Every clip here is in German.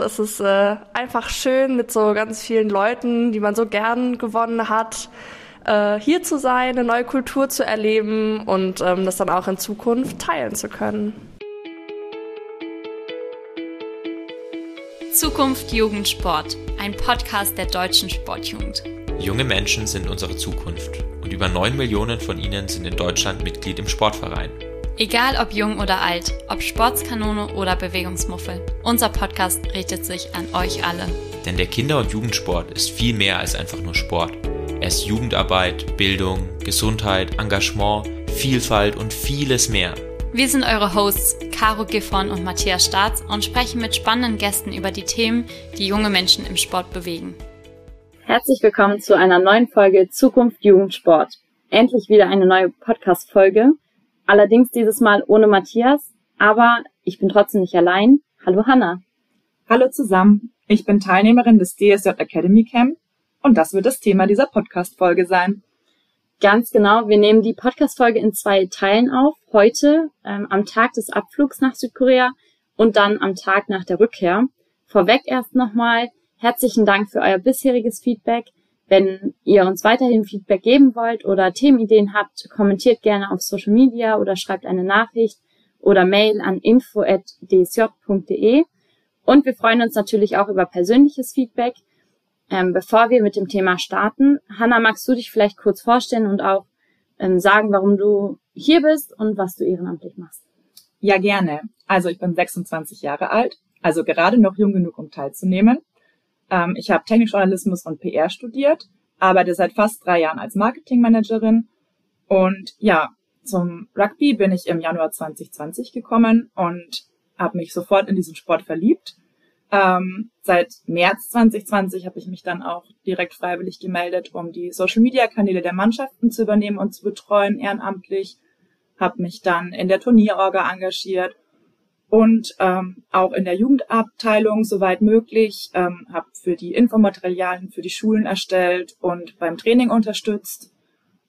Es ist äh, einfach schön, mit so ganz vielen Leuten, die man so gern gewonnen hat, äh, hier zu sein, eine neue Kultur zu erleben und ähm, das dann auch in Zukunft teilen zu können. Zukunft Jugendsport, ein Podcast der deutschen Sportjugend. Junge Menschen sind unsere Zukunft und über 9 Millionen von ihnen sind in Deutschland Mitglied im Sportverein. Egal ob jung oder alt, ob Sportskanone oder Bewegungsmuffel, unser Podcast richtet sich an euch alle. Denn der Kinder- und Jugendsport ist viel mehr als einfach nur Sport. Er ist Jugendarbeit, Bildung, Gesundheit, Engagement, Vielfalt und vieles mehr. Wir sind eure Hosts Caro Giffon und Matthias Staats und sprechen mit spannenden Gästen über die Themen, die junge Menschen im Sport bewegen. Herzlich willkommen zu einer neuen Folge Zukunft Jugendsport. Endlich wieder eine neue Podcast-Folge. Allerdings dieses Mal ohne Matthias, aber ich bin trotzdem nicht allein. Hallo Hanna. Hallo zusammen. Ich bin Teilnehmerin des DSJ Academy Camp und das wird das Thema dieser Podcast-Folge sein. Ganz genau. Wir nehmen die Podcast-Folge in zwei Teilen auf. Heute ähm, am Tag des Abflugs nach Südkorea und dann am Tag nach der Rückkehr. Vorweg erst nochmal herzlichen Dank für euer bisheriges Feedback. Wenn ihr uns weiterhin Feedback geben wollt oder Themenideen habt, kommentiert gerne auf Social Media oder schreibt eine Nachricht oder Mail an info@dsj.de. Und wir freuen uns natürlich auch über persönliches Feedback. Ähm, bevor wir mit dem Thema starten, Hanna, magst du dich vielleicht kurz vorstellen und auch ähm, sagen, warum du hier bist und was du ehrenamtlich machst? Ja, gerne. Also ich bin 26 Jahre alt, also gerade noch jung genug, um teilzunehmen. Ähm, ich habe Technikjournalismus und PR studiert, arbeite seit fast drei Jahren als Marketingmanagerin und ja, zum Rugby bin ich im Januar 2020 gekommen und habe mich sofort in diesen Sport verliebt. Ähm, seit März 2020 habe ich mich dann auch direkt freiwillig gemeldet, um die Social-Media-Kanäle der Mannschaften zu übernehmen und zu betreuen, ehrenamtlich. Habe mich dann in der Turnierorga engagiert und ähm, auch in der Jugendabteilung soweit möglich, ähm, habe für die Infomaterialien für die Schulen erstellt und beim Training unterstützt.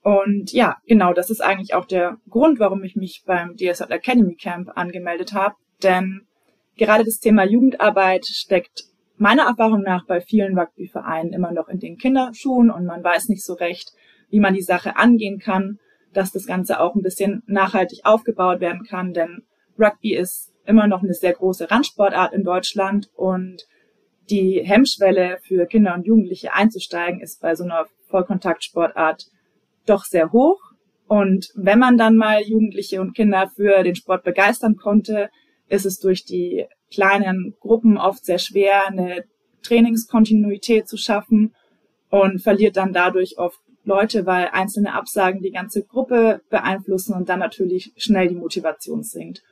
Und ja, genau, das ist eigentlich auch der Grund, warum ich mich beim DSL Academy Camp angemeldet habe. Denn gerade das Thema Jugendarbeit steckt meiner Erfahrung nach bei vielen Rugbyvereinen immer noch in den Kinderschuhen und man weiß nicht so recht, wie man die Sache angehen kann, dass das Ganze auch ein bisschen nachhaltig aufgebaut werden kann, denn Rugby ist immer noch eine sehr große Randsportart in Deutschland und die Hemmschwelle für Kinder und Jugendliche einzusteigen ist bei so einer Vollkontaktsportart doch sehr hoch. Und wenn man dann mal Jugendliche und Kinder für den Sport begeistern konnte, ist es durch die kleinen Gruppen oft sehr schwer, eine Trainingskontinuität zu schaffen und verliert dann dadurch oft Leute, weil einzelne Absagen die ganze Gruppe beeinflussen und dann natürlich schnell die Motivation sinkt.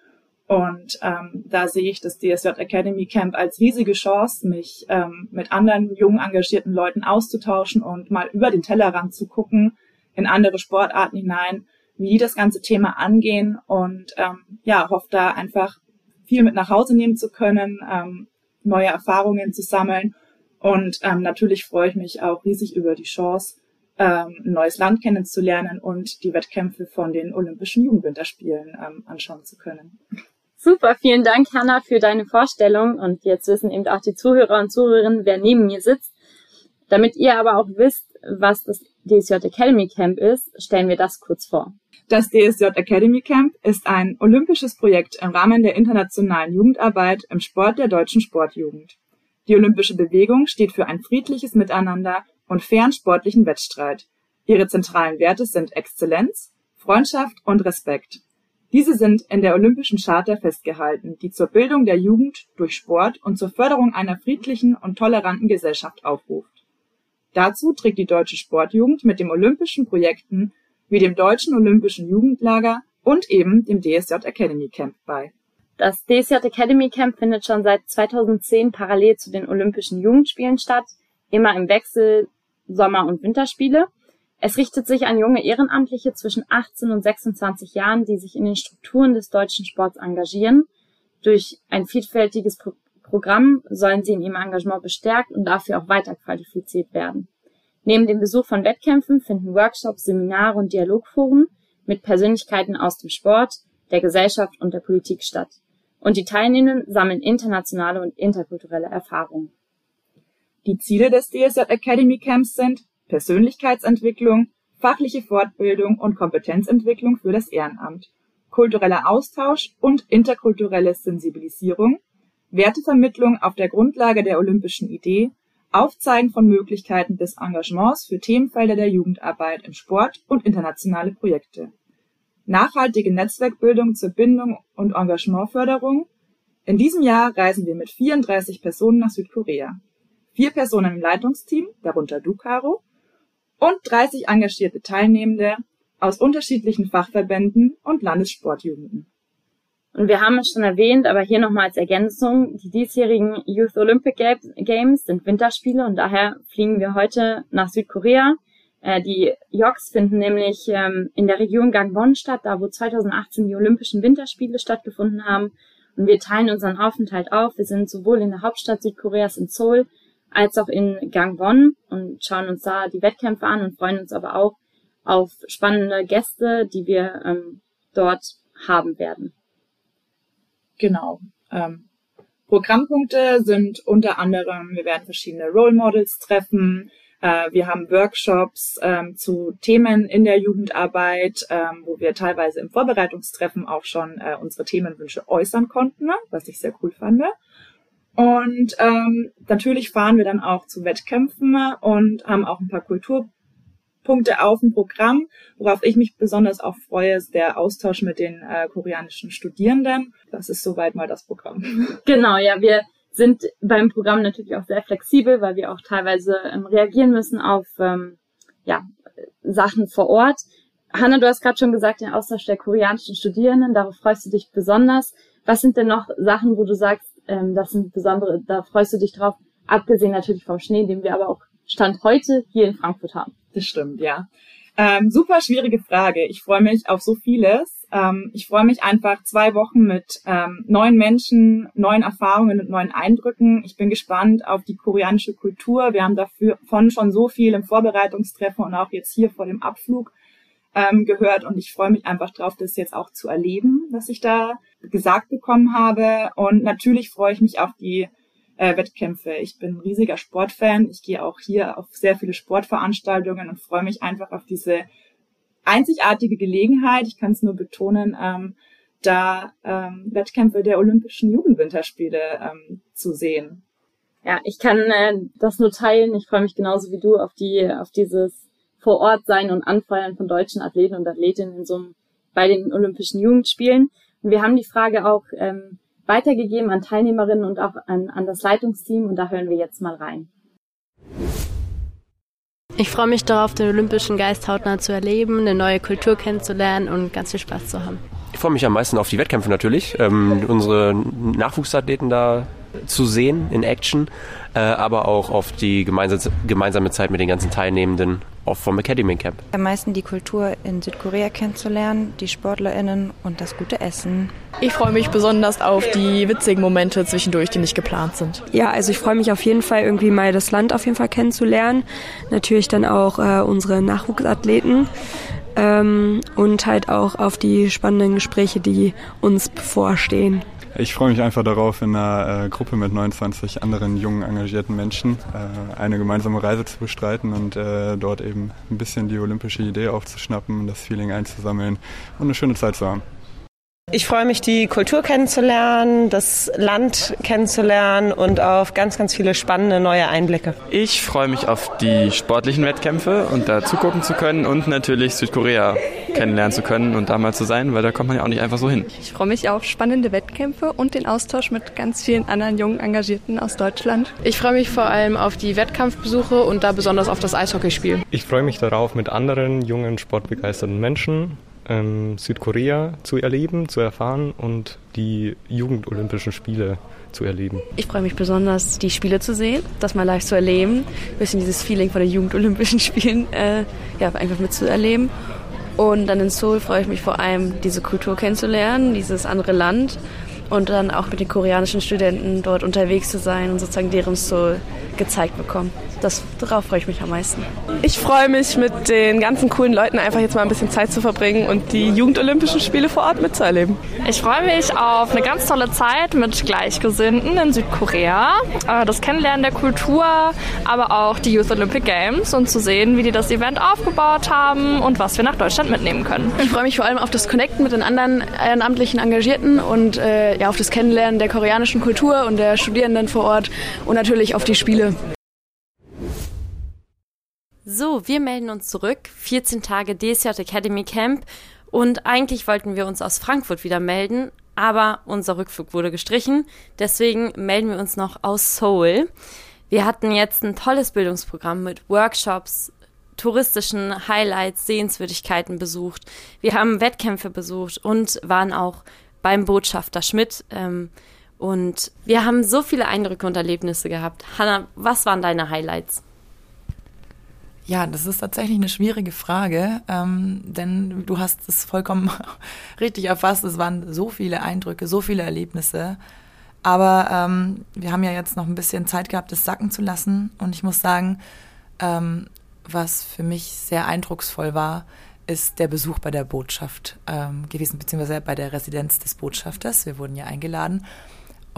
Und ähm, da sehe ich das DSJ Academy Camp als riesige Chance, mich ähm, mit anderen jungen, engagierten Leuten auszutauschen und mal über den Tellerrand zu gucken, in andere Sportarten hinein, wie die das ganze Thema angehen und ähm, ja, hoffe da einfach viel mit nach Hause nehmen zu können, ähm, neue Erfahrungen zu sammeln. Und ähm, natürlich freue ich mich auch riesig über die Chance, ähm, ein neues Land kennenzulernen und die Wettkämpfe von den Olympischen Jugendwinterspielen ähm, anschauen zu können. Super, vielen Dank, Hanna, für deine Vorstellung. Und jetzt wissen eben auch die Zuhörer und Zuhörerinnen, wer neben mir sitzt. Damit ihr aber auch wisst, was das DSJ Academy Camp ist, stellen wir das kurz vor. Das DSJ Academy Camp ist ein olympisches Projekt im Rahmen der internationalen Jugendarbeit im Sport der deutschen Sportjugend. Die olympische Bewegung steht für ein friedliches Miteinander und fairen sportlichen Wettstreit. Ihre zentralen Werte sind Exzellenz, Freundschaft und Respekt. Diese sind in der Olympischen Charta festgehalten, die zur Bildung der Jugend durch Sport und zur Förderung einer friedlichen und toleranten Gesellschaft aufruft. Dazu trägt die deutsche Sportjugend mit den olympischen Projekten wie dem Deutschen Olympischen Jugendlager und eben dem DSJ Academy Camp bei. Das DSJ Academy Camp findet schon seit 2010 parallel zu den Olympischen Jugendspielen statt, immer im Wechsel Sommer- und Winterspiele es richtet sich an junge Ehrenamtliche zwischen 18 und 26 Jahren, die sich in den Strukturen des deutschen Sports engagieren. Durch ein vielfältiges Pro Programm sollen sie in ihrem Engagement bestärkt und dafür auch weiter qualifiziert werden. Neben dem Besuch von Wettkämpfen finden Workshops, Seminare und Dialogforen mit Persönlichkeiten aus dem Sport, der Gesellschaft und der Politik statt. Und die Teilnehmenden sammeln internationale und interkulturelle Erfahrungen. Die Ziele des DSJ Academy Camps sind Persönlichkeitsentwicklung, fachliche Fortbildung und Kompetenzentwicklung für das Ehrenamt, kultureller Austausch und interkulturelle Sensibilisierung, Wertevermittlung auf der Grundlage der olympischen Idee, Aufzeigen von Möglichkeiten des Engagements für Themenfelder der Jugendarbeit im Sport und internationale Projekte, nachhaltige Netzwerkbildung zur Bindung und Engagementförderung. In diesem Jahr reisen wir mit 34 Personen nach Südkorea. Vier Personen im Leitungsteam, darunter du, Caro, und 30 engagierte Teilnehmende aus unterschiedlichen Fachverbänden und Landessportjugenden. Und wir haben es schon erwähnt, aber hier nochmal als Ergänzung, die diesjährigen Youth Olympic Games sind Winterspiele und daher fliegen wir heute nach Südkorea. Äh, die JOCs finden nämlich ähm, in der Region Gangwon statt, da wo 2018 die Olympischen Winterspiele stattgefunden haben. Und wir teilen unseren Aufenthalt auf. Wir sind sowohl in der Hauptstadt Südkoreas in Seoul als auch in Gangwon und schauen uns da die Wettkämpfe an und freuen uns aber auch auf spannende Gäste, die wir ähm, dort haben werden. Genau. Ähm, Programmpunkte sind unter anderem, wir werden verschiedene Role Models treffen, äh, wir haben Workshops ähm, zu Themen in der Jugendarbeit, ähm, wo wir teilweise im Vorbereitungstreffen auch schon äh, unsere Themenwünsche äußern konnten, ne, was ich sehr cool fand. Und ähm, natürlich fahren wir dann auch zu Wettkämpfen und haben auch ein paar Kulturpunkte auf dem Programm. Worauf ich mich besonders auch freue, ist der Austausch mit den äh, koreanischen Studierenden. Das ist soweit mal das Programm. Genau, ja, wir sind beim Programm natürlich auch sehr flexibel, weil wir auch teilweise ähm, reagieren müssen auf ähm, ja, Sachen vor Ort. Hanna, du hast gerade schon gesagt, den Austausch der koreanischen Studierenden, darauf freust du dich besonders. Was sind denn noch Sachen, wo du sagst, ähm, das sind besondere, da freust du dich drauf, abgesehen natürlich vom Schnee, den wir aber auch Stand heute hier in Frankfurt haben. Das stimmt, ja. Ähm, super schwierige Frage. Ich freue mich auf so vieles. Ähm, ich freue mich einfach zwei Wochen mit ähm, neuen Menschen, neuen Erfahrungen und neuen Eindrücken. Ich bin gespannt auf die koreanische Kultur. Wir haben davon schon so viel im Vorbereitungstreffen und auch jetzt hier vor dem Abflug ähm, gehört und ich freue mich einfach drauf, das jetzt auch zu erleben, was ich da gesagt bekommen habe. Und natürlich freue ich mich auf die äh, Wettkämpfe. Ich bin ein riesiger Sportfan. Ich gehe auch hier auf sehr viele Sportveranstaltungen und freue mich einfach auf diese einzigartige Gelegenheit. Ich kann es nur betonen, ähm, da ähm, Wettkämpfe der Olympischen Jugendwinterspiele ähm, zu sehen. Ja, ich kann äh, das nur teilen. Ich freue mich genauso wie du auf die auf dieses vor Ort sein und anfeuern von deutschen Athleten und Athletinnen in so einem, bei den Olympischen Jugendspielen. Und wir haben die Frage auch ähm, weitergegeben an Teilnehmerinnen und auch an, an das Leitungsteam und da hören wir jetzt mal rein. Ich freue mich darauf, den olympischen Geist hautnah zu erleben, eine neue Kultur kennenzulernen und ganz viel Spaß zu haben. Ich freue mich am meisten auf die Wettkämpfe natürlich, ähm, unsere Nachwuchsathleten da zu sehen in Action, äh, aber auch auf die gemeinsame, gemeinsame Zeit mit den ganzen Teilnehmenden vom Academy Camp. Am meisten die Kultur in Südkorea kennenzulernen, die SportlerInnen und das gute Essen. Ich freue mich besonders auf die witzigen Momente zwischendurch, die nicht geplant sind. Ja, also ich freue mich auf jeden Fall irgendwie mal das Land auf jeden Fall kennenzulernen. Natürlich dann auch äh, unsere Nachwuchsathleten. Ähm, und halt auch auf die spannenden Gespräche, die uns bevorstehen. Ich freue mich einfach darauf, in einer äh, Gruppe mit 29 anderen jungen, engagierten Menschen äh, eine gemeinsame Reise zu bestreiten und äh, dort eben ein bisschen die olympische Idee aufzuschnappen, das Feeling einzusammeln und eine schöne Zeit zu haben. Ich freue mich, die Kultur kennenzulernen, das Land kennenzulernen und auf ganz, ganz viele spannende neue Einblicke. Ich freue mich auf die sportlichen Wettkämpfe und da zugucken zu können und natürlich Südkorea kennenlernen zu können und da mal zu sein, weil da kommt man ja auch nicht einfach so hin. Ich freue mich auf spannende Wettkämpfe und den Austausch mit ganz vielen anderen jungen Engagierten aus Deutschland. Ich freue mich vor allem auf die Wettkampfbesuche und da besonders auf das Eishockeyspiel. Ich freue mich darauf, mit anderen jungen, sportbegeisterten Menschen ähm, Südkorea zu erleben, zu erfahren und die Jugendolympischen Spiele zu erleben. Ich freue mich besonders, die Spiele zu sehen, das mal live zu erleben, ein bisschen dieses Feeling von den Jugendolympischen Spielen äh, ja, einfach mitzuerleben. Und dann in Seoul freue ich mich vor allem, diese Kultur kennenzulernen, dieses andere Land und dann auch mit den koreanischen Studenten dort unterwegs zu sein und sozusagen deren Seoul gezeigt bekommen. Das, darauf freue ich mich am meisten. Ich freue mich, mit den ganzen coolen Leuten einfach jetzt mal ein bisschen Zeit zu verbringen und die Jugendolympischen Spiele vor Ort mitzuerleben. Ich freue mich auf eine ganz tolle Zeit mit Gleichgesinnten in Südkorea, äh, das Kennenlernen der Kultur, aber auch die Youth Olympic Games und zu sehen, wie die das Event aufgebaut haben und was wir nach Deutschland mitnehmen können. Ich freue mich vor allem auf das Connecten mit den anderen ehrenamtlichen Engagierten und äh, ja, auf das Kennenlernen der koreanischen Kultur und der Studierenden vor Ort und natürlich auf die Spiele. So, wir melden uns zurück. 14 Tage DSJ Academy Camp. Und eigentlich wollten wir uns aus Frankfurt wieder melden, aber unser Rückflug wurde gestrichen. Deswegen melden wir uns noch aus Seoul. Wir hatten jetzt ein tolles Bildungsprogramm mit Workshops, touristischen Highlights, Sehenswürdigkeiten besucht. Wir haben Wettkämpfe besucht und waren auch beim Botschafter Schmidt. Ähm, und wir haben so viele Eindrücke und Erlebnisse gehabt. Hanna, was waren deine Highlights? Ja, das ist tatsächlich eine schwierige Frage, ähm, denn du hast es vollkommen richtig erfasst. Es waren so viele Eindrücke, so viele Erlebnisse. Aber ähm, wir haben ja jetzt noch ein bisschen Zeit gehabt, das sacken zu lassen. Und ich muss sagen, ähm, was für mich sehr eindrucksvoll war, ist der Besuch bei der Botschaft ähm, gewesen, beziehungsweise bei der Residenz des Botschafters. Wir wurden ja eingeladen.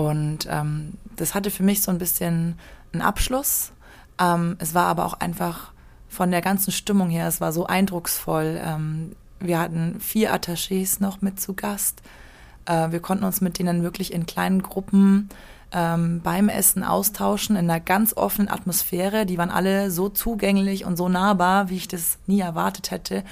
Und ähm, das hatte für mich so ein bisschen einen Abschluss. Ähm, es war aber auch einfach von der ganzen Stimmung her, es war so eindrucksvoll. Ähm, wir hatten vier Attachés noch mit zu Gast. Äh, wir konnten uns mit denen wirklich in kleinen Gruppen ähm, beim Essen austauschen, in einer ganz offenen Atmosphäre. Die waren alle so zugänglich und so nahbar, wie ich das nie erwartet hätte.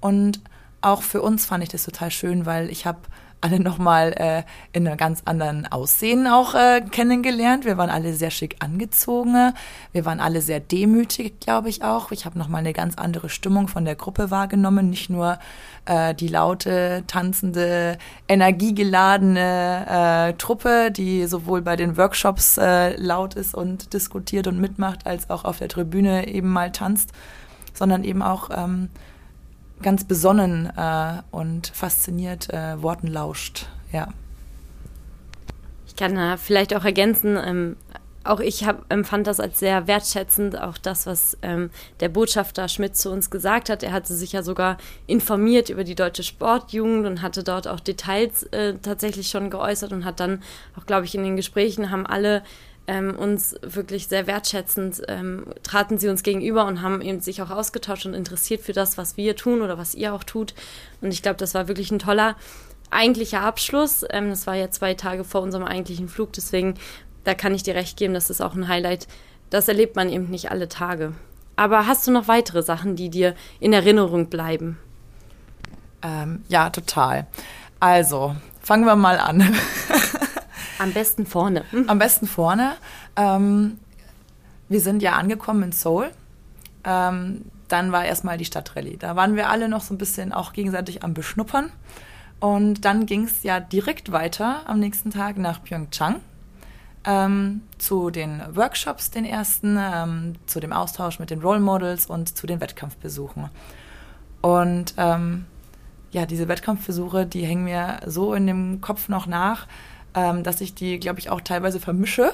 Und auch für uns fand ich das total schön, weil ich habe alle nochmal äh, in einem ganz anderen Aussehen auch äh, kennengelernt. Wir waren alle sehr schick angezogen. Wir waren alle sehr demütig, glaube ich auch. Ich habe nochmal eine ganz andere Stimmung von der Gruppe wahrgenommen. Nicht nur äh, die laute, tanzende, energiegeladene äh, Truppe, die sowohl bei den Workshops äh, laut ist und diskutiert und mitmacht, als auch auf der Tribüne eben mal tanzt, sondern eben auch ähm, ganz besonnen äh, und fasziniert äh, Worten lauscht. Ja. Ich kann da vielleicht auch ergänzen, ähm, auch ich hab, empfand das als sehr wertschätzend, auch das, was ähm, der Botschafter Schmidt zu uns gesagt hat. Er hatte sich ja sogar informiert über die deutsche Sportjugend und hatte dort auch Details äh, tatsächlich schon geäußert und hat dann auch, glaube ich, in den Gesprächen haben alle ähm, uns wirklich sehr wertschätzend ähm, traten sie uns gegenüber und haben eben sich auch ausgetauscht und interessiert für das, was wir tun oder was ihr auch tut. Und ich glaube, das war wirklich ein toller eigentlicher Abschluss. Ähm, das war ja zwei Tage vor unserem eigentlichen Flug, deswegen da kann ich dir recht geben, das ist auch ein Highlight. Das erlebt man eben nicht alle Tage. Aber hast du noch weitere Sachen, die dir in Erinnerung bleiben? Ähm, ja, total. Also, fangen wir mal an. Am besten vorne. Am besten vorne. Ähm, wir sind ja angekommen in Seoul. Ähm, dann war erstmal die Stadtrallye. Da waren wir alle noch so ein bisschen auch gegenseitig am Beschnuppern. Und dann ging es ja direkt weiter am nächsten Tag nach Pyeongchang ähm, zu den Workshops, den ersten, ähm, zu dem Austausch mit den Role Models und zu den Wettkampfbesuchen. Und ähm, ja, diese Wettkampfbesuche, die hängen mir so in dem Kopf noch nach, ähm, dass ich die, glaube ich, auch teilweise vermische.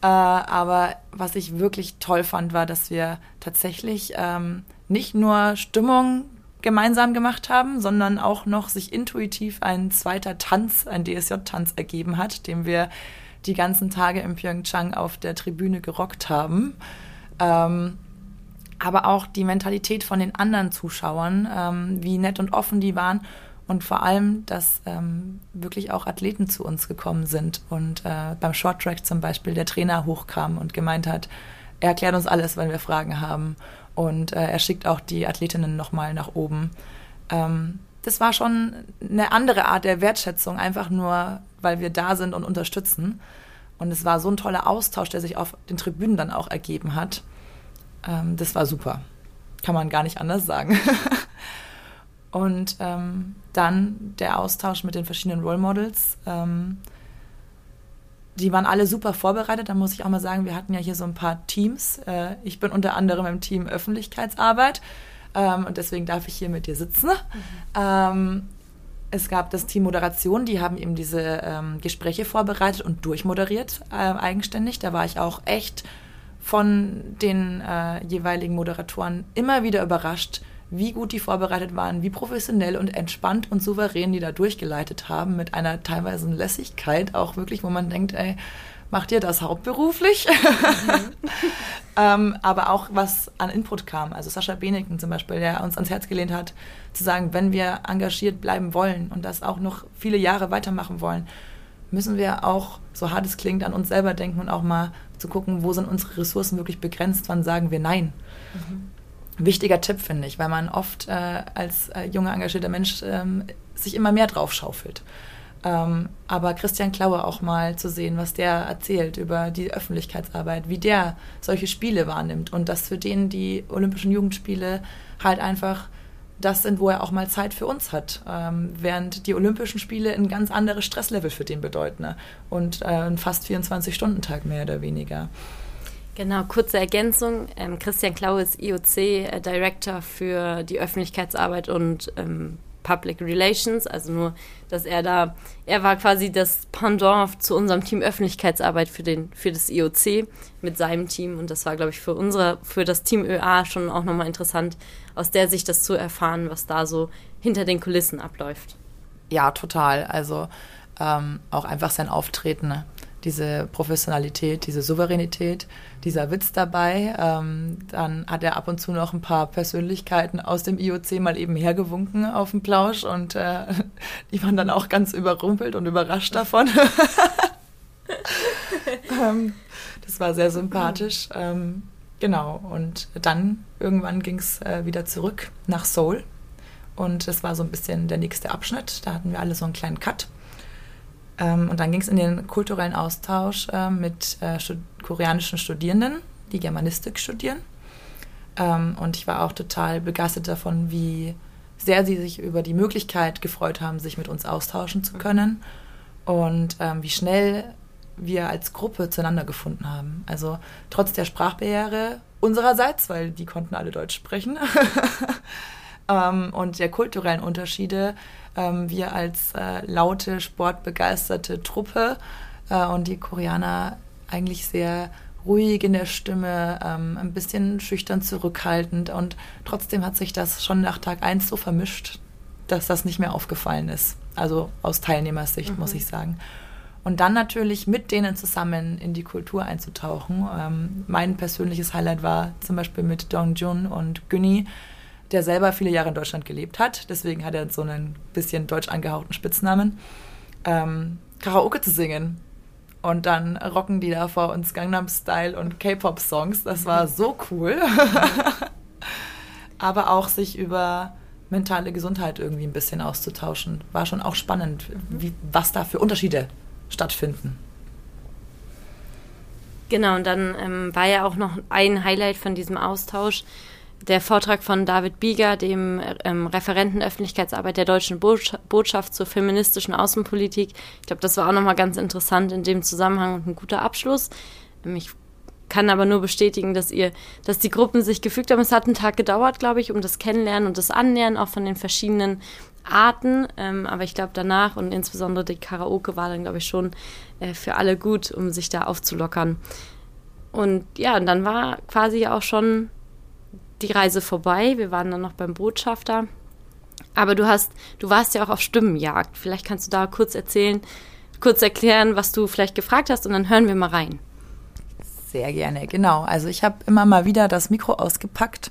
Äh, aber was ich wirklich toll fand, war, dass wir tatsächlich ähm, nicht nur Stimmung gemeinsam gemacht haben, sondern auch noch sich intuitiv ein zweiter Tanz, ein DSJ-Tanz ergeben hat, den wir die ganzen Tage in Pyeongchang auf der Tribüne gerockt haben. Ähm, aber auch die Mentalität von den anderen Zuschauern, ähm, wie nett und offen die waren und vor allem, dass ähm, wirklich auch Athleten zu uns gekommen sind und äh, beim Short Track zum Beispiel der Trainer hochkam und gemeint hat, er erklärt uns alles, wenn wir Fragen haben und äh, er schickt auch die Athletinnen nochmal nach oben. Ähm, das war schon eine andere Art der Wertschätzung, einfach nur, weil wir da sind und unterstützen. Und es war so ein toller Austausch, der sich auf den Tribünen dann auch ergeben hat. Ähm, das war super. Kann man gar nicht anders sagen. Und ähm, dann der Austausch mit den verschiedenen Role Models. Ähm, die waren alle super vorbereitet. Da muss ich auch mal sagen, wir hatten ja hier so ein paar Teams. Äh, ich bin unter anderem im Team Öffentlichkeitsarbeit ähm, und deswegen darf ich hier mit dir sitzen. Mhm. Ähm, es gab das Team Moderation, die haben eben diese ähm, Gespräche vorbereitet und durchmoderiert äh, eigenständig. Da war ich auch echt von den äh, jeweiligen Moderatoren immer wieder überrascht, wie gut die vorbereitet waren, wie professionell und entspannt und souverän die da durchgeleitet haben, mit einer teilweise Lässigkeit, auch wirklich, wo man denkt, ey, macht ihr das hauptberuflich? Mhm. ähm, aber auch was an Input kam. Also Sascha Beneken zum Beispiel, der uns ans Herz gelehnt hat, zu sagen, wenn wir engagiert bleiben wollen und das auch noch viele Jahre weitermachen wollen, müssen wir auch, so hart es klingt, an uns selber denken und auch mal zu gucken, wo sind unsere Ressourcen wirklich begrenzt, wann sagen wir Nein. Mhm. Wichtiger Tipp, finde ich, weil man oft äh, als äh, junger, engagierter Mensch ähm, sich immer mehr drauf schaufelt. Ähm, aber Christian Klaue auch mal zu sehen, was der erzählt über die Öffentlichkeitsarbeit, wie der solche Spiele wahrnimmt und dass für den die Olympischen Jugendspiele halt einfach das sind, wo er auch mal Zeit für uns hat, ähm, während die Olympischen Spiele ein ganz anderes Stresslevel für den bedeuten ne? und äh, ein fast 24-Stunden-Tag mehr oder weniger. Genau, kurze Ergänzung. Ähm, Christian Klau ist IOC äh, Director für die Öffentlichkeitsarbeit und ähm, Public Relations, also nur, dass er da, er war quasi das Pendant zu unserem Team Öffentlichkeitsarbeit für, den, für das IOC mit seinem Team und das war, glaube ich, für unsere, für das Team ÖA schon auch nochmal interessant, aus der Sicht das zu erfahren, was da so hinter den Kulissen abläuft. Ja, total. Also ähm, auch einfach sein Auftreten. Diese Professionalität, diese Souveränität, dieser Witz dabei. Ähm, dann hat er ab und zu noch ein paar Persönlichkeiten aus dem IOC mal eben hergewunken auf dem Plausch und äh, die waren dann auch ganz überrumpelt und überrascht davon. ähm, das war sehr sympathisch. Ähm, genau, und dann irgendwann ging es äh, wieder zurück nach Seoul. Und das war so ein bisschen der nächste Abschnitt. Da hatten wir alle so einen kleinen Cut. Ähm, und dann ging es in den kulturellen Austausch äh, mit äh, stud koreanischen Studierenden, die Germanistik studieren. Ähm, und ich war auch total begeistert davon, wie sehr sie sich über die Möglichkeit gefreut haben, sich mit uns austauschen zu können und ähm, wie schnell wir als Gruppe zueinander gefunden haben. Also trotz der Sprachbarriere unsererseits, weil die konnten alle Deutsch sprechen, ähm, und der kulturellen Unterschiede ähm, wir als äh, laute, sportbegeisterte Truppe äh, und die Koreaner eigentlich sehr ruhig in der Stimme, ähm, ein bisschen schüchtern zurückhaltend und trotzdem hat sich das schon nach Tag 1 so vermischt, dass das nicht mehr aufgefallen ist. Also aus Teilnehmersicht, mhm. muss ich sagen. Und dann natürlich mit denen zusammen in die Kultur einzutauchen. Ähm, mein persönliches Highlight war zum Beispiel mit Dong Jun und Günni, der selber viele Jahre in Deutschland gelebt hat. Deswegen hat er so einen bisschen deutsch angehauchten Spitznamen. Ähm, Karaoke zu singen. Und dann rocken die da vor uns Gangnam Style und K-Pop-Songs. Das war so cool. Aber auch sich über mentale Gesundheit irgendwie ein bisschen auszutauschen, war schon auch spannend, wie, was da für Unterschiede stattfinden. Genau, und dann ähm, war ja auch noch ein Highlight von diesem Austausch, der Vortrag von David Bieger, dem ähm, Referenten Öffentlichkeitsarbeit der Deutschen Botschaft zur feministischen Außenpolitik. Ich glaube, das war auch nochmal ganz interessant in dem Zusammenhang und ein guter Abschluss. Ähm, ich kann aber nur bestätigen, dass ihr, dass die Gruppen sich gefügt haben. Es hat einen Tag gedauert, glaube ich, um das Kennenlernen und das Annähern auch von den verschiedenen Arten. Ähm, aber ich glaube, danach und insbesondere die Karaoke war dann, glaube ich, schon äh, für alle gut, um sich da aufzulockern. Und ja, und dann war quasi auch schon die Reise vorbei. Wir waren dann noch beim Botschafter. Aber du hast, du warst ja auch auf Stimmenjagd. Vielleicht kannst du da kurz erzählen, kurz erklären, was du vielleicht gefragt hast und dann hören wir mal rein. Sehr gerne, genau. Also ich habe immer mal wieder das Mikro ausgepackt.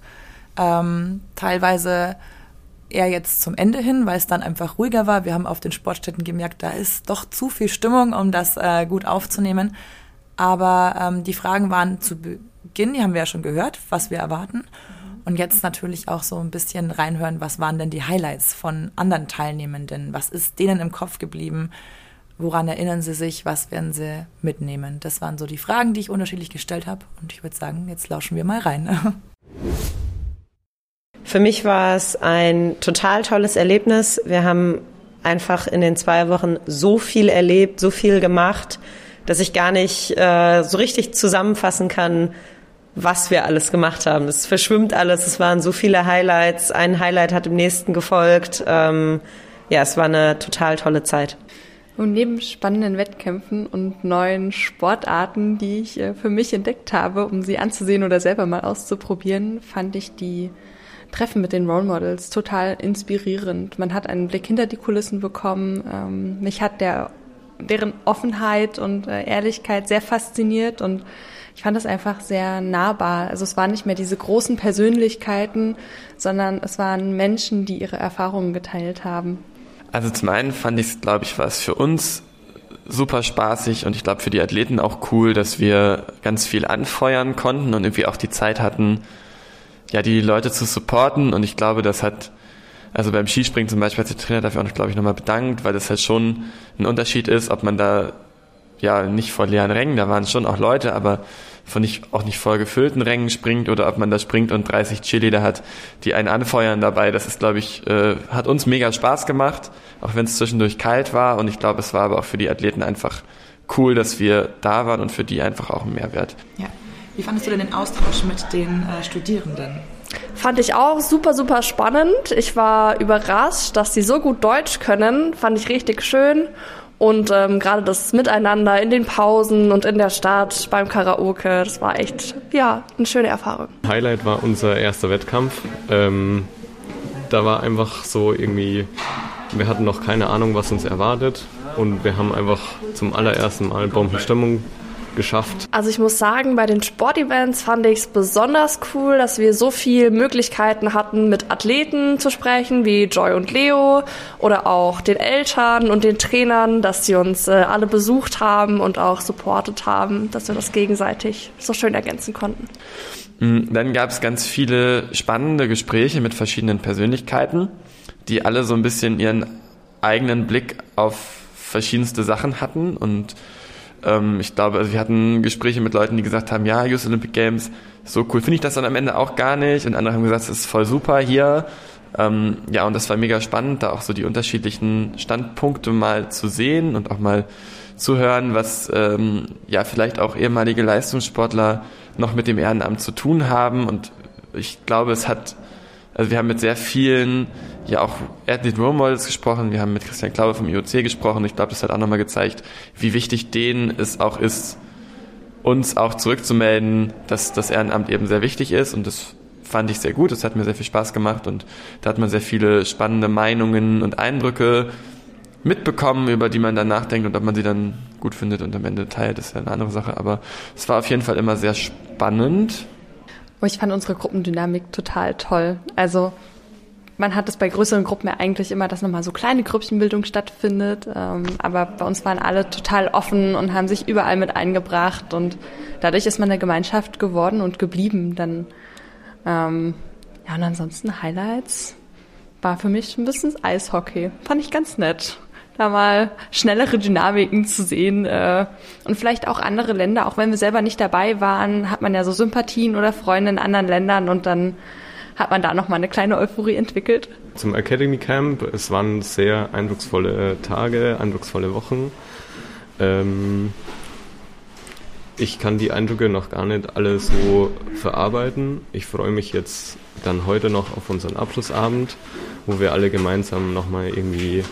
Ähm, teilweise eher jetzt zum Ende hin, weil es dann einfach ruhiger war. Wir haben auf den Sportstätten gemerkt, da ist doch zu viel Stimmung, um das äh, gut aufzunehmen. Aber ähm, die Fragen waren zu Beginn, die haben wir ja schon gehört, was wir erwarten. Und jetzt natürlich auch so ein bisschen reinhören, was waren denn die Highlights von anderen Teilnehmenden? Was ist denen im Kopf geblieben? Woran erinnern sie sich? Was werden sie mitnehmen? Das waren so die Fragen, die ich unterschiedlich gestellt habe. Und ich würde sagen, jetzt lauschen wir mal rein. Für mich war es ein total tolles Erlebnis. Wir haben einfach in den zwei Wochen so viel erlebt, so viel gemacht, dass ich gar nicht äh, so richtig zusammenfassen kann, was wir alles gemacht haben. Es verschwimmt alles, es waren so viele Highlights. Ein Highlight hat im nächsten gefolgt. Ähm, ja, es war eine total tolle Zeit. Und neben spannenden Wettkämpfen und neuen Sportarten, die ich äh, für mich entdeckt habe, um sie anzusehen oder selber mal auszuprobieren, fand ich die Treffen mit den Role Models total inspirierend. Man hat einen Blick hinter die Kulissen bekommen. Ähm, mich hat der, deren Offenheit und äh, Ehrlichkeit sehr fasziniert und ich fand es einfach sehr nahbar. Also es waren nicht mehr diese großen Persönlichkeiten, sondern es waren Menschen, die ihre Erfahrungen geteilt haben. Also zum einen fand ich es, glaube ich, was für uns super spaßig und ich glaube für die Athleten auch cool, dass wir ganz viel anfeuern konnten und irgendwie auch die Zeit hatten, ja, die Leute zu supporten und ich glaube, das hat, also beim Skispringen zum Beispiel hat sich der Trainer dafür auch, glaube ich, nochmal bedankt, weil das halt schon ein Unterschied ist, ob man da ja nicht vor leeren Rängen, da waren schon auch Leute, aber von nicht, auch nicht voll gefüllten Rängen springt oder ob man da springt und 30 Cheerleader hat, die einen anfeuern dabei. Das ist, glaube ich, äh, hat uns mega Spaß gemacht, auch wenn es zwischendurch kalt war. Und ich glaube, es war aber auch für die Athleten einfach cool, dass wir da waren und für die einfach auch ein Mehrwert. Ja. Wie fandest du denn den Austausch mit den äh, Studierenden? Fand ich auch super, super spannend. Ich war überrascht, dass sie so gut Deutsch können. Fand ich richtig schön. Und ähm, gerade das Miteinander in den Pausen und in der Stadt beim Karaoke, das war echt, ja, eine schöne Erfahrung. Highlight war unser erster Wettkampf. Ähm, da war einfach so irgendwie, wir hatten noch keine Ahnung, was uns erwartet. Und wir haben einfach zum allerersten Mal Bombenstimmung geschafft. Also ich muss sagen, bei den Sportevents fand ich es besonders cool, dass wir so viele Möglichkeiten hatten, mit Athleten zu sprechen, wie Joy und Leo oder auch den Eltern und den Trainern, dass sie uns äh, alle besucht haben und auch supportet haben, dass wir das gegenseitig so schön ergänzen konnten. Mm, dann gab es ganz viele spannende Gespräche mit verschiedenen Persönlichkeiten, die alle so ein bisschen ihren eigenen Blick auf verschiedenste Sachen hatten und ähm, ich glaube, also wir hatten Gespräche mit Leuten, die gesagt haben, ja, Youth Olympic Games, so cool finde ich das dann am Ende auch gar nicht. Und andere haben gesagt, es ist voll super hier. Ähm, ja, und das war mega spannend, da auch so die unterschiedlichen Standpunkte mal zu sehen und auch mal zu hören, was ähm, ja vielleicht auch ehemalige Leistungssportler noch mit dem Ehrenamt zu tun haben. Und ich glaube, es hat also wir haben mit sehr vielen, ja auch Athlete Role Models gesprochen, wir haben mit Christian Klaue vom IOC gesprochen. Ich glaube, das hat auch nochmal gezeigt, wie wichtig denen es auch ist, uns auch zurückzumelden, dass das Ehrenamt eben sehr wichtig ist und das fand ich sehr gut, das hat mir sehr viel Spaß gemacht und da hat man sehr viele spannende Meinungen und Eindrücke mitbekommen, über die man dann nachdenkt und ob man sie dann gut findet und am Ende teilt, ist ja eine andere Sache. Aber es war auf jeden Fall immer sehr spannend ich fand unsere Gruppendynamik total toll. Also man hat es bei größeren Gruppen ja eigentlich immer, dass nochmal so kleine Grüppchenbildung stattfindet. Ähm, aber bei uns waren alle total offen und haben sich überall mit eingebracht. Und dadurch ist man eine Gemeinschaft geworden und geblieben. Dann, ähm, ja, und ansonsten Highlights war für mich ein bisschen Eishockey. Fand ich ganz nett da mal schnellere Dynamiken zu sehen äh, und vielleicht auch andere Länder, auch wenn wir selber nicht dabei waren, hat man ja so Sympathien oder Freunde in anderen Ländern und dann hat man da noch mal eine kleine Euphorie entwickelt. Zum Academy Camp, es waren sehr eindrucksvolle Tage, eindrucksvolle Wochen. Ähm, ich kann die Eindrücke noch gar nicht alle so verarbeiten. Ich freue mich jetzt dann heute noch auf unseren Abschlussabend, wo wir alle gemeinsam nochmal irgendwie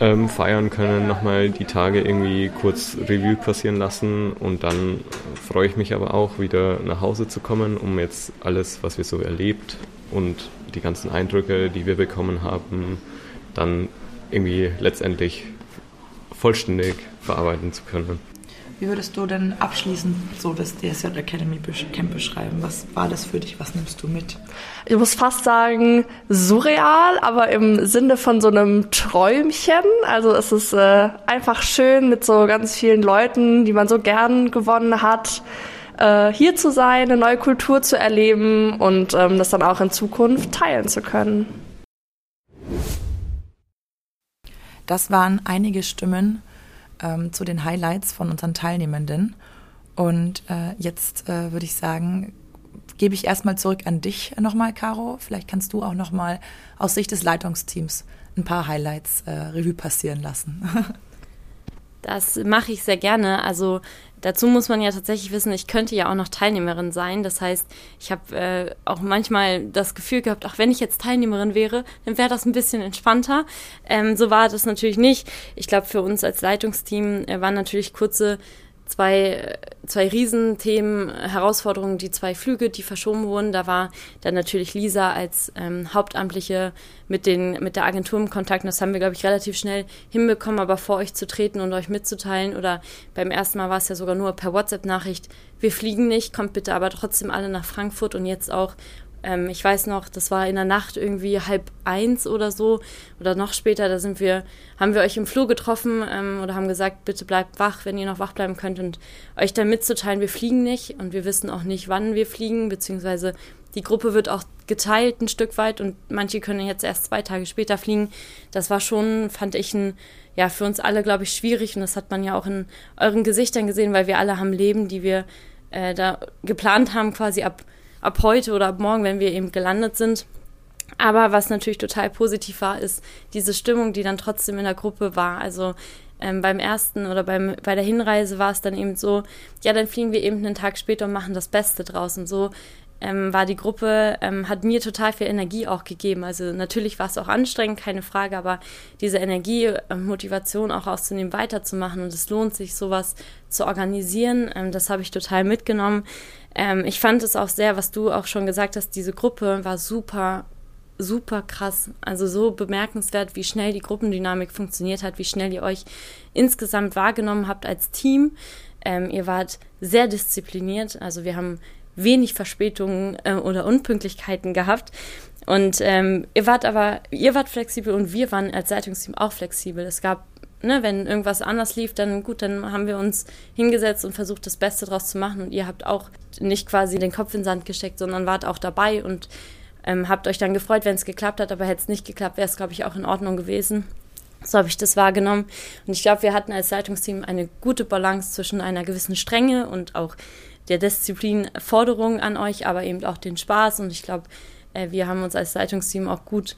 ähm, feiern können, nochmal die Tage irgendwie kurz Revue passieren lassen und dann freue ich mich aber auch wieder nach Hause zu kommen, um jetzt alles, was wir so erlebt und die ganzen Eindrücke, die wir bekommen haben, dann irgendwie letztendlich vollständig verarbeiten zu können. Wie würdest du denn abschließend so das DSJ Academy Camp beschreiben? Was war das für dich? Was nimmst du mit? Ich muss fast sagen, surreal, aber im Sinne von so einem Träumchen. Also es ist äh, einfach schön mit so ganz vielen Leuten, die man so gern gewonnen hat, äh, hier zu sein, eine neue Kultur zu erleben und ähm, das dann auch in Zukunft teilen zu können. Das waren einige Stimmen ähm, zu den Highlights von unseren Teilnehmenden. Und äh, jetzt äh, würde ich sagen, gebe ich erstmal zurück an dich nochmal, Caro. Vielleicht kannst du auch nochmal aus Sicht des Leitungsteams ein paar Highlights äh, Revue passieren lassen. Das mache ich sehr gerne. Also Dazu muss man ja tatsächlich wissen, ich könnte ja auch noch Teilnehmerin sein. Das heißt, ich habe äh, auch manchmal das Gefühl gehabt, auch wenn ich jetzt Teilnehmerin wäre, dann wäre das ein bisschen entspannter. Ähm, so war das natürlich nicht. Ich glaube, für uns als Leitungsteam äh, waren natürlich kurze zwei, zwei Riesenthemen, Herausforderungen, die zwei Flüge, die verschoben wurden. Da war dann natürlich Lisa als ähm, Hauptamtliche mit, den, mit der Agentur im Kontakt. Und das haben wir, glaube ich, relativ schnell hinbekommen, aber vor euch zu treten und euch mitzuteilen. Oder beim ersten Mal war es ja sogar nur per WhatsApp-Nachricht, wir fliegen nicht, kommt bitte aber trotzdem alle nach Frankfurt und jetzt auch ähm, ich weiß noch, das war in der Nacht irgendwie halb eins oder so oder noch später. Da sind wir, haben wir euch im Flur getroffen ähm, oder haben gesagt, bitte bleibt wach, wenn ihr noch wach bleiben könnt und euch dann mitzuteilen, wir fliegen nicht und wir wissen auch nicht, wann wir fliegen, beziehungsweise die Gruppe wird auch geteilt ein Stück weit und manche können jetzt erst zwei Tage später fliegen. Das war schon, fand ich, ein, ja, für uns alle, glaube ich, schwierig und das hat man ja auch in euren Gesichtern gesehen, weil wir alle haben Leben, die wir äh, da geplant haben, quasi ab ab heute oder ab morgen, wenn wir eben gelandet sind. Aber was natürlich total positiv war, ist diese Stimmung, die dann trotzdem in der Gruppe war. Also ähm, beim ersten oder beim, bei der Hinreise war es dann eben so, ja, dann fliegen wir eben einen Tag später und machen das Beste draus. Und so ähm, war die Gruppe, ähm, hat mir total viel Energie auch gegeben. Also natürlich war es auch anstrengend, keine Frage, aber diese Energie, äh, Motivation auch auszunehmen, weiterzumachen und es lohnt sich, sowas zu organisieren, ähm, das habe ich total mitgenommen. Ähm, ich fand es auch sehr, was du auch schon gesagt hast, diese Gruppe war super super krass. Also so bemerkenswert, wie schnell die Gruppendynamik funktioniert hat, wie schnell ihr euch insgesamt wahrgenommen habt als Team. Ähm, ihr wart sehr diszipliniert. Also wir haben wenig Verspätungen äh, oder Unpünktlichkeiten gehabt. Und ähm, ihr wart aber, ihr wart flexibel und wir waren als Leitungsteam auch flexibel. Es gab, ne, wenn irgendwas anders lief, dann gut, dann haben wir uns hingesetzt und versucht, das Beste draus zu machen. Und ihr habt auch nicht quasi den Kopf in den Sand gesteckt, sondern wart auch dabei und ähm, habt euch dann gefreut, wenn es geklappt hat. Aber hätte es nicht geklappt, wäre es, glaube ich, auch in Ordnung gewesen. So habe ich das wahrgenommen. Und ich glaube, wir hatten als Leitungsteam eine gute Balance zwischen einer gewissen Strenge und auch der Disziplin Forderungen an euch, aber eben auch den Spaß. Und ich glaube, äh, wir haben uns als Leitungsteam auch gut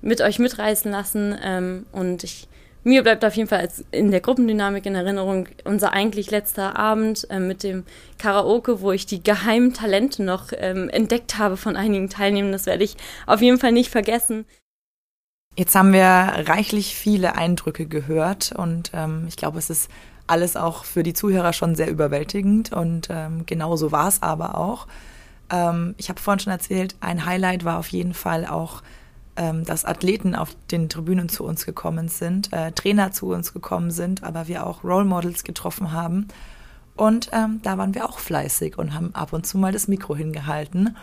mit euch mitreißen lassen. Ähm, und ich, mir bleibt auf jeden Fall als in der Gruppendynamik in Erinnerung unser eigentlich letzter Abend äh, mit dem Karaoke, wo ich die geheimen Talente noch ähm, entdeckt habe von einigen Teilnehmern. Das werde ich auf jeden Fall nicht vergessen. Jetzt haben wir reichlich viele Eindrücke gehört und ähm, ich glaube, es ist alles auch für die Zuhörer schon sehr überwältigend und ähm, genau so war es aber auch. Ähm, ich habe vorhin schon erzählt, ein Highlight war auf jeden Fall auch, dass Athleten auf den Tribünen zu uns gekommen sind, äh, Trainer zu uns gekommen sind, aber wir auch Role Models getroffen haben. Und ähm, da waren wir auch fleißig und haben ab und zu mal das Mikro hingehalten.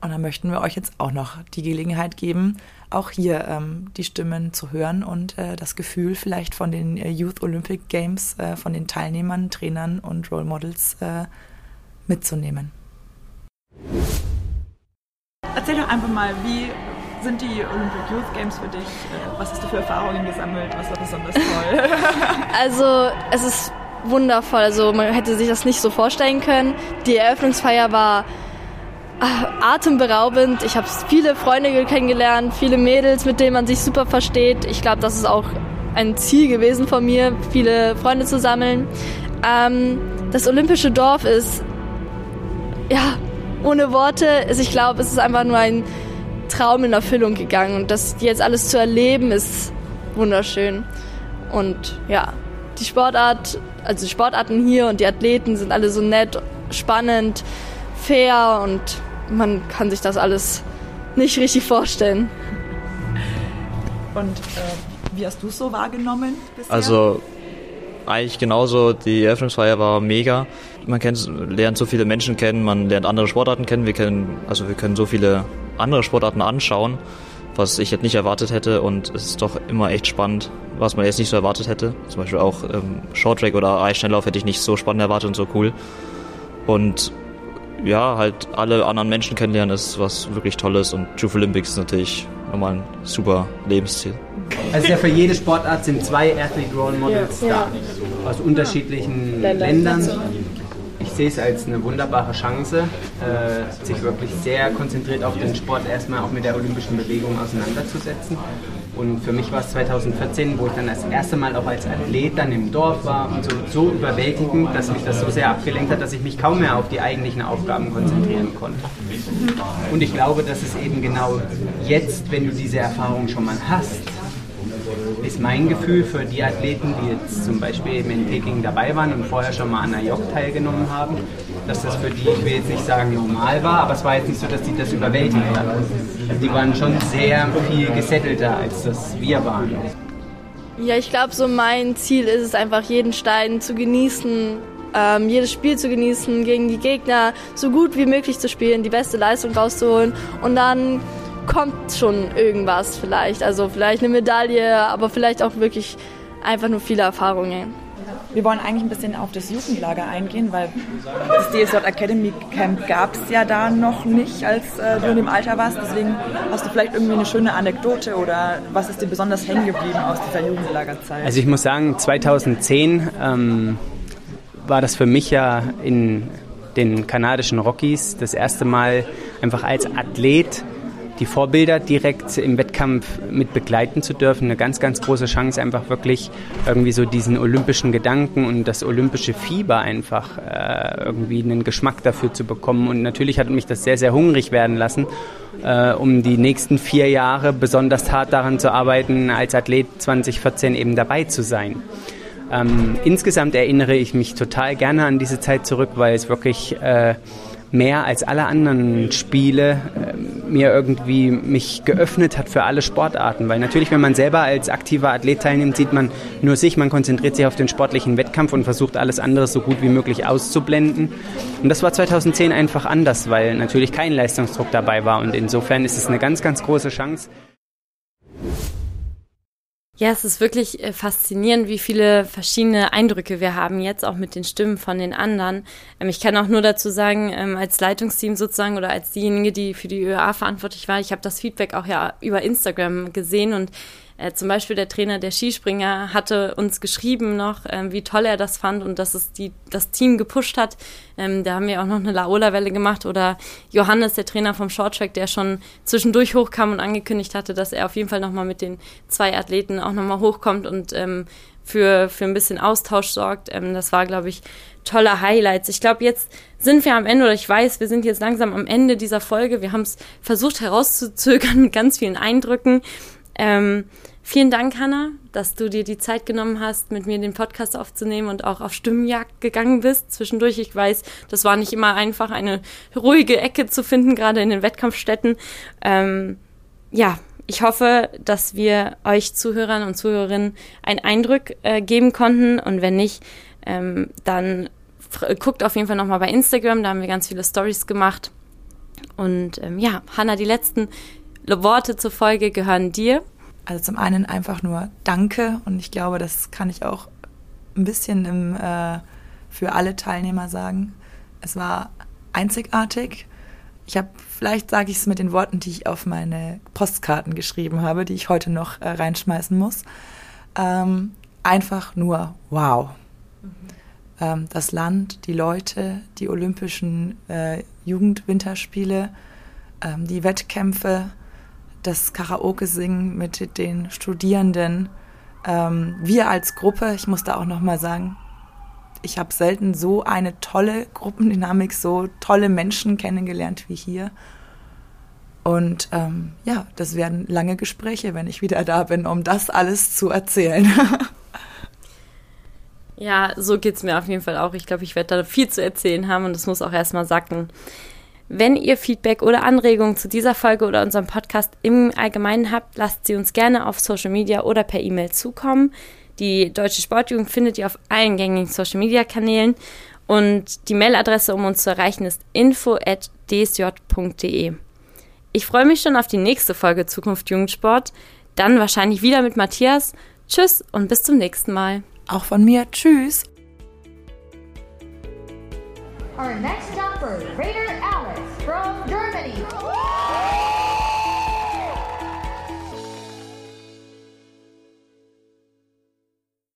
Und dann möchten wir euch jetzt auch noch die Gelegenheit geben, auch hier ähm, die Stimmen zu hören und äh, das Gefühl vielleicht von den äh, Youth Olympic Games, äh, von den Teilnehmern, Trainern und Role Models äh, mitzunehmen. Erzähl doch einfach mal, wie sind die Olympic Youth Games für dich? Äh, was hast du für Erfahrungen gesammelt? Was war besonders toll? also es ist wundervoll. Also man hätte sich das nicht so vorstellen können. Die Eröffnungsfeier war atemberaubend. Ich habe viele Freunde kennengelernt, viele Mädels, mit denen man sich super versteht. Ich glaube, das ist auch ein Ziel gewesen von mir, viele Freunde zu sammeln. Ähm, das olympische Dorf ist, ja, ohne Worte. Ich glaube, es ist einfach nur ein Traum in Erfüllung gegangen. Und das jetzt alles zu erleben, ist wunderschön. Und ja, die Sportart, also die Sportarten hier und die Athleten sind alle so nett, spannend, fair und man kann sich das alles nicht richtig vorstellen. Und äh, wie hast du es so wahrgenommen bisher? Also eigentlich genauso. Die Eröffnungsfeier war mega. Man kennt, lernt so viele Menschen kennen, man lernt andere Sportarten kennen. Wir können, also wir können so viele andere Sportarten anschauen, was ich jetzt nicht erwartet hätte. Und es ist doch immer echt spannend, was man jetzt nicht so erwartet hätte. Zum Beispiel auch ähm, Shorttrack oder Eisschnelllauf hätte ich nicht so spannend erwartet und so cool. Und ja, halt alle anderen Menschen kennenlernen ist was wirklich Tolles und Youth Olympics ist natürlich nochmal ein super Lebensziel. Also ja für jede Sportart sind zwei Athlete Role Models ja, da, ja. aus unterschiedlichen Ländern. Ich sehe es als eine wunderbare Chance, äh, sich wirklich sehr konzentriert auf den Sport erstmal auch mit der olympischen Bewegung auseinanderzusetzen. Und für mich war es 2014, wo ich dann das erste Mal auch als Athlet dann im Dorf war und so, so überwältigend, dass mich das so sehr abgelenkt hat, dass ich mich kaum mehr auf die eigentlichen Aufgaben konzentrieren konnte. Und ich glaube, dass es eben genau jetzt, wenn du diese Erfahrung schon mal hast, ist mein Gefühl für die Athleten, die jetzt zum Beispiel eben in Peking dabei waren und vorher schon mal an der JOG teilgenommen haben, dass das für die, ich will jetzt nicht sagen normal war, aber es war jetzt nicht so, dass die das überwältigt haben. Also die waren schon sehr viel gesettelter, als das wir waren. Ja, ich glaube, so mein Ziel ist es einfach, jeden Stein zu genießen, ähm, jedes Spiel zu genießen, gegen die Gegner so gut wie möglich zu spielen, die beste Leistung rauszuholen und dann kommt schon irgendwas vielleicht. Also vielleicht eine Medaille, aber vielleicht auch wirklich einfach nur viele Erfahrungen. Wir wollen eigentlich ein bisschen auf das Jugendlager eingehen, weil das DSJ Academy Camp gab es ja da noch nicht, als äh, du in dem Alter warst. Deswegen hast du vielleicht irgendwie eine schöne Anekdote oder was ist dir besonders hängen geblieben aus dieser Jugendlagerzeit? Also ich muss sagen, 2010 ähm, war das für mich ja in den kanadischen Rockies das erste Mal einfach als Athlet die Vorbilder direkt im Wettkampf mit begleiten zu dürfen. Eine ganz, ganz große Chance, einfach wirklich irgendwie so diesen olympischen Gedanken und das olympische Fieber einfach äh, irgendwie einen Geschmack dafür zu bekommen. Und natürlich hat mich das sehr, sehr hungrig werden lassen, äh, um die nächsten vier Jahre besonders hart daran zu arbeiten, als Athlet 2014 eben dabei zu sein. Ähm, insgesamt erinnere ich mich total gerne an diese Zeit zurück, weil es wirklich äh, mehr als alle anderen Spiele äh, mir irgendwie mich geöffnet hat für alle Sportarten. Weil natürlich, wenn man selber als aktiver Athlet teilnimmt, sieht man nur sich, man konzentriert sich auf den sportlichen Wettkampf und versucht alles andere so gut wie möglich auszublenden. Und das war 2010 einfach anders, weil natürlich kein Leistungsdruck dabei war und insofern ist es eine ganz, ganz große Chance. Ja, es ist wirklich äh, faszinierend, wie viele verschiedene Eindrücke wir haben jetzt, auch mit den Stimmen von den anderen. Ähm, ich kann auch nur dazu sagen, ähm, als Leitungsteam sozusagen oder als diejenige, die für die ÖA verantwortlich war, ich habe das Feedback auch ja über Instagram gesehen und äh, zum Beispiel der Trainer der Skispringer hatte uns geschrieben noch, ähm, wie toll er das fand und dass es die, das Team gepusht hat. Ähm, da haben wir auch noch eine Laola-Welle gemacht oder Johannes, der Trainer vom Shorttrack, der schon zwischendurch hochkam und angekündigt hatte, dass er auf jeden Fall nochmal mit den zwei Athleten auch nochmal hochkommt und ähm, für, für ein bisschen Austausch sorgt. Ähm, das war, glaube ich, tolle Highlights. Ich glaube, jetzt sind wir am Ende, oder ich weiß, wir sind jetzt langsam am Ende dieser Folge. Wir haben es versucht herauszuzögern mit ganz vielen Eindrücken. Ähm, Vielen Dank, Hanna, dass du dir die Zeit genommen hast, mit mir den Podcast aufzunehmen und auch auf Stimmenjagd gegangen bist. Zwischendurch, ich weiß, das war nicht immer einfach, eine ruhige Ecke zu finden, gerade in den Wettkampfstätten. Ähm, ja, ich hoffe, dass wir euch Zuhörern und Zuhörerinnen einen Eindruck äh, geben konnten und wenn nicht, ähm, dann guckt auf jeden Fall nochmal bei Instagram, da haben wir ganz viele Stories gemacht. Und ähm, ja, Hanna, die letzten Worte zur Folge gehören dir. Also zum einen einfach nur Danke und ich glaube, das kann ich auch ein bisschen im, äh, für alle Teilnehmer sagen. Es war einzigartig. Ich habe, vielleicht sage ich es mit den Worten, die ich auf meine Postkarten geschrieben habe, die ich heute noch äh, reinschmeißen muss. Ähm, einfach nur wow. Mhm. Ähm, das Land, die Leute, die Olympischen äh, Jugendwinterspiele, ähm, die Wettkämpfe, das Karaoke singen mit den Studierenden. Ähm, wir als Gruppe, ich muss da auch noch mal sagen, ich habe selten so eine tolle Gruppendynamik, so tolle Menschen kennengelernt wie hier. Und ähm, ja, das werden lange Gespräche, wenn ich wieder da bin, um das alles zu erzählen. ja, so geht es mir auf jeden Fall auch. Ich glaube, ich werde da viel zu erzählen haben und das muss auch erstmal sacken. Wenn ihr Feedback oder Anregungen zu dieser Folge oder unserem Podcast im Allgemeinen habt, lasst sie uns gerne auf Social Media oder per E-Mail zukommen. Die Deutsche Sportjugend findet ihr auf allen gängigen Social Media Kanälen und die Mailadresse, um uns zu erreichen, ist info@dsj.de. Ich freue mich schon auf die nächste Folge Zukunft Jugendsport, dann wahrscheinlich wieder mit Matthias. Tschüss und bis zum nächsten Mal. Auch von mir, tschüss. Our next stop for Raider Germany.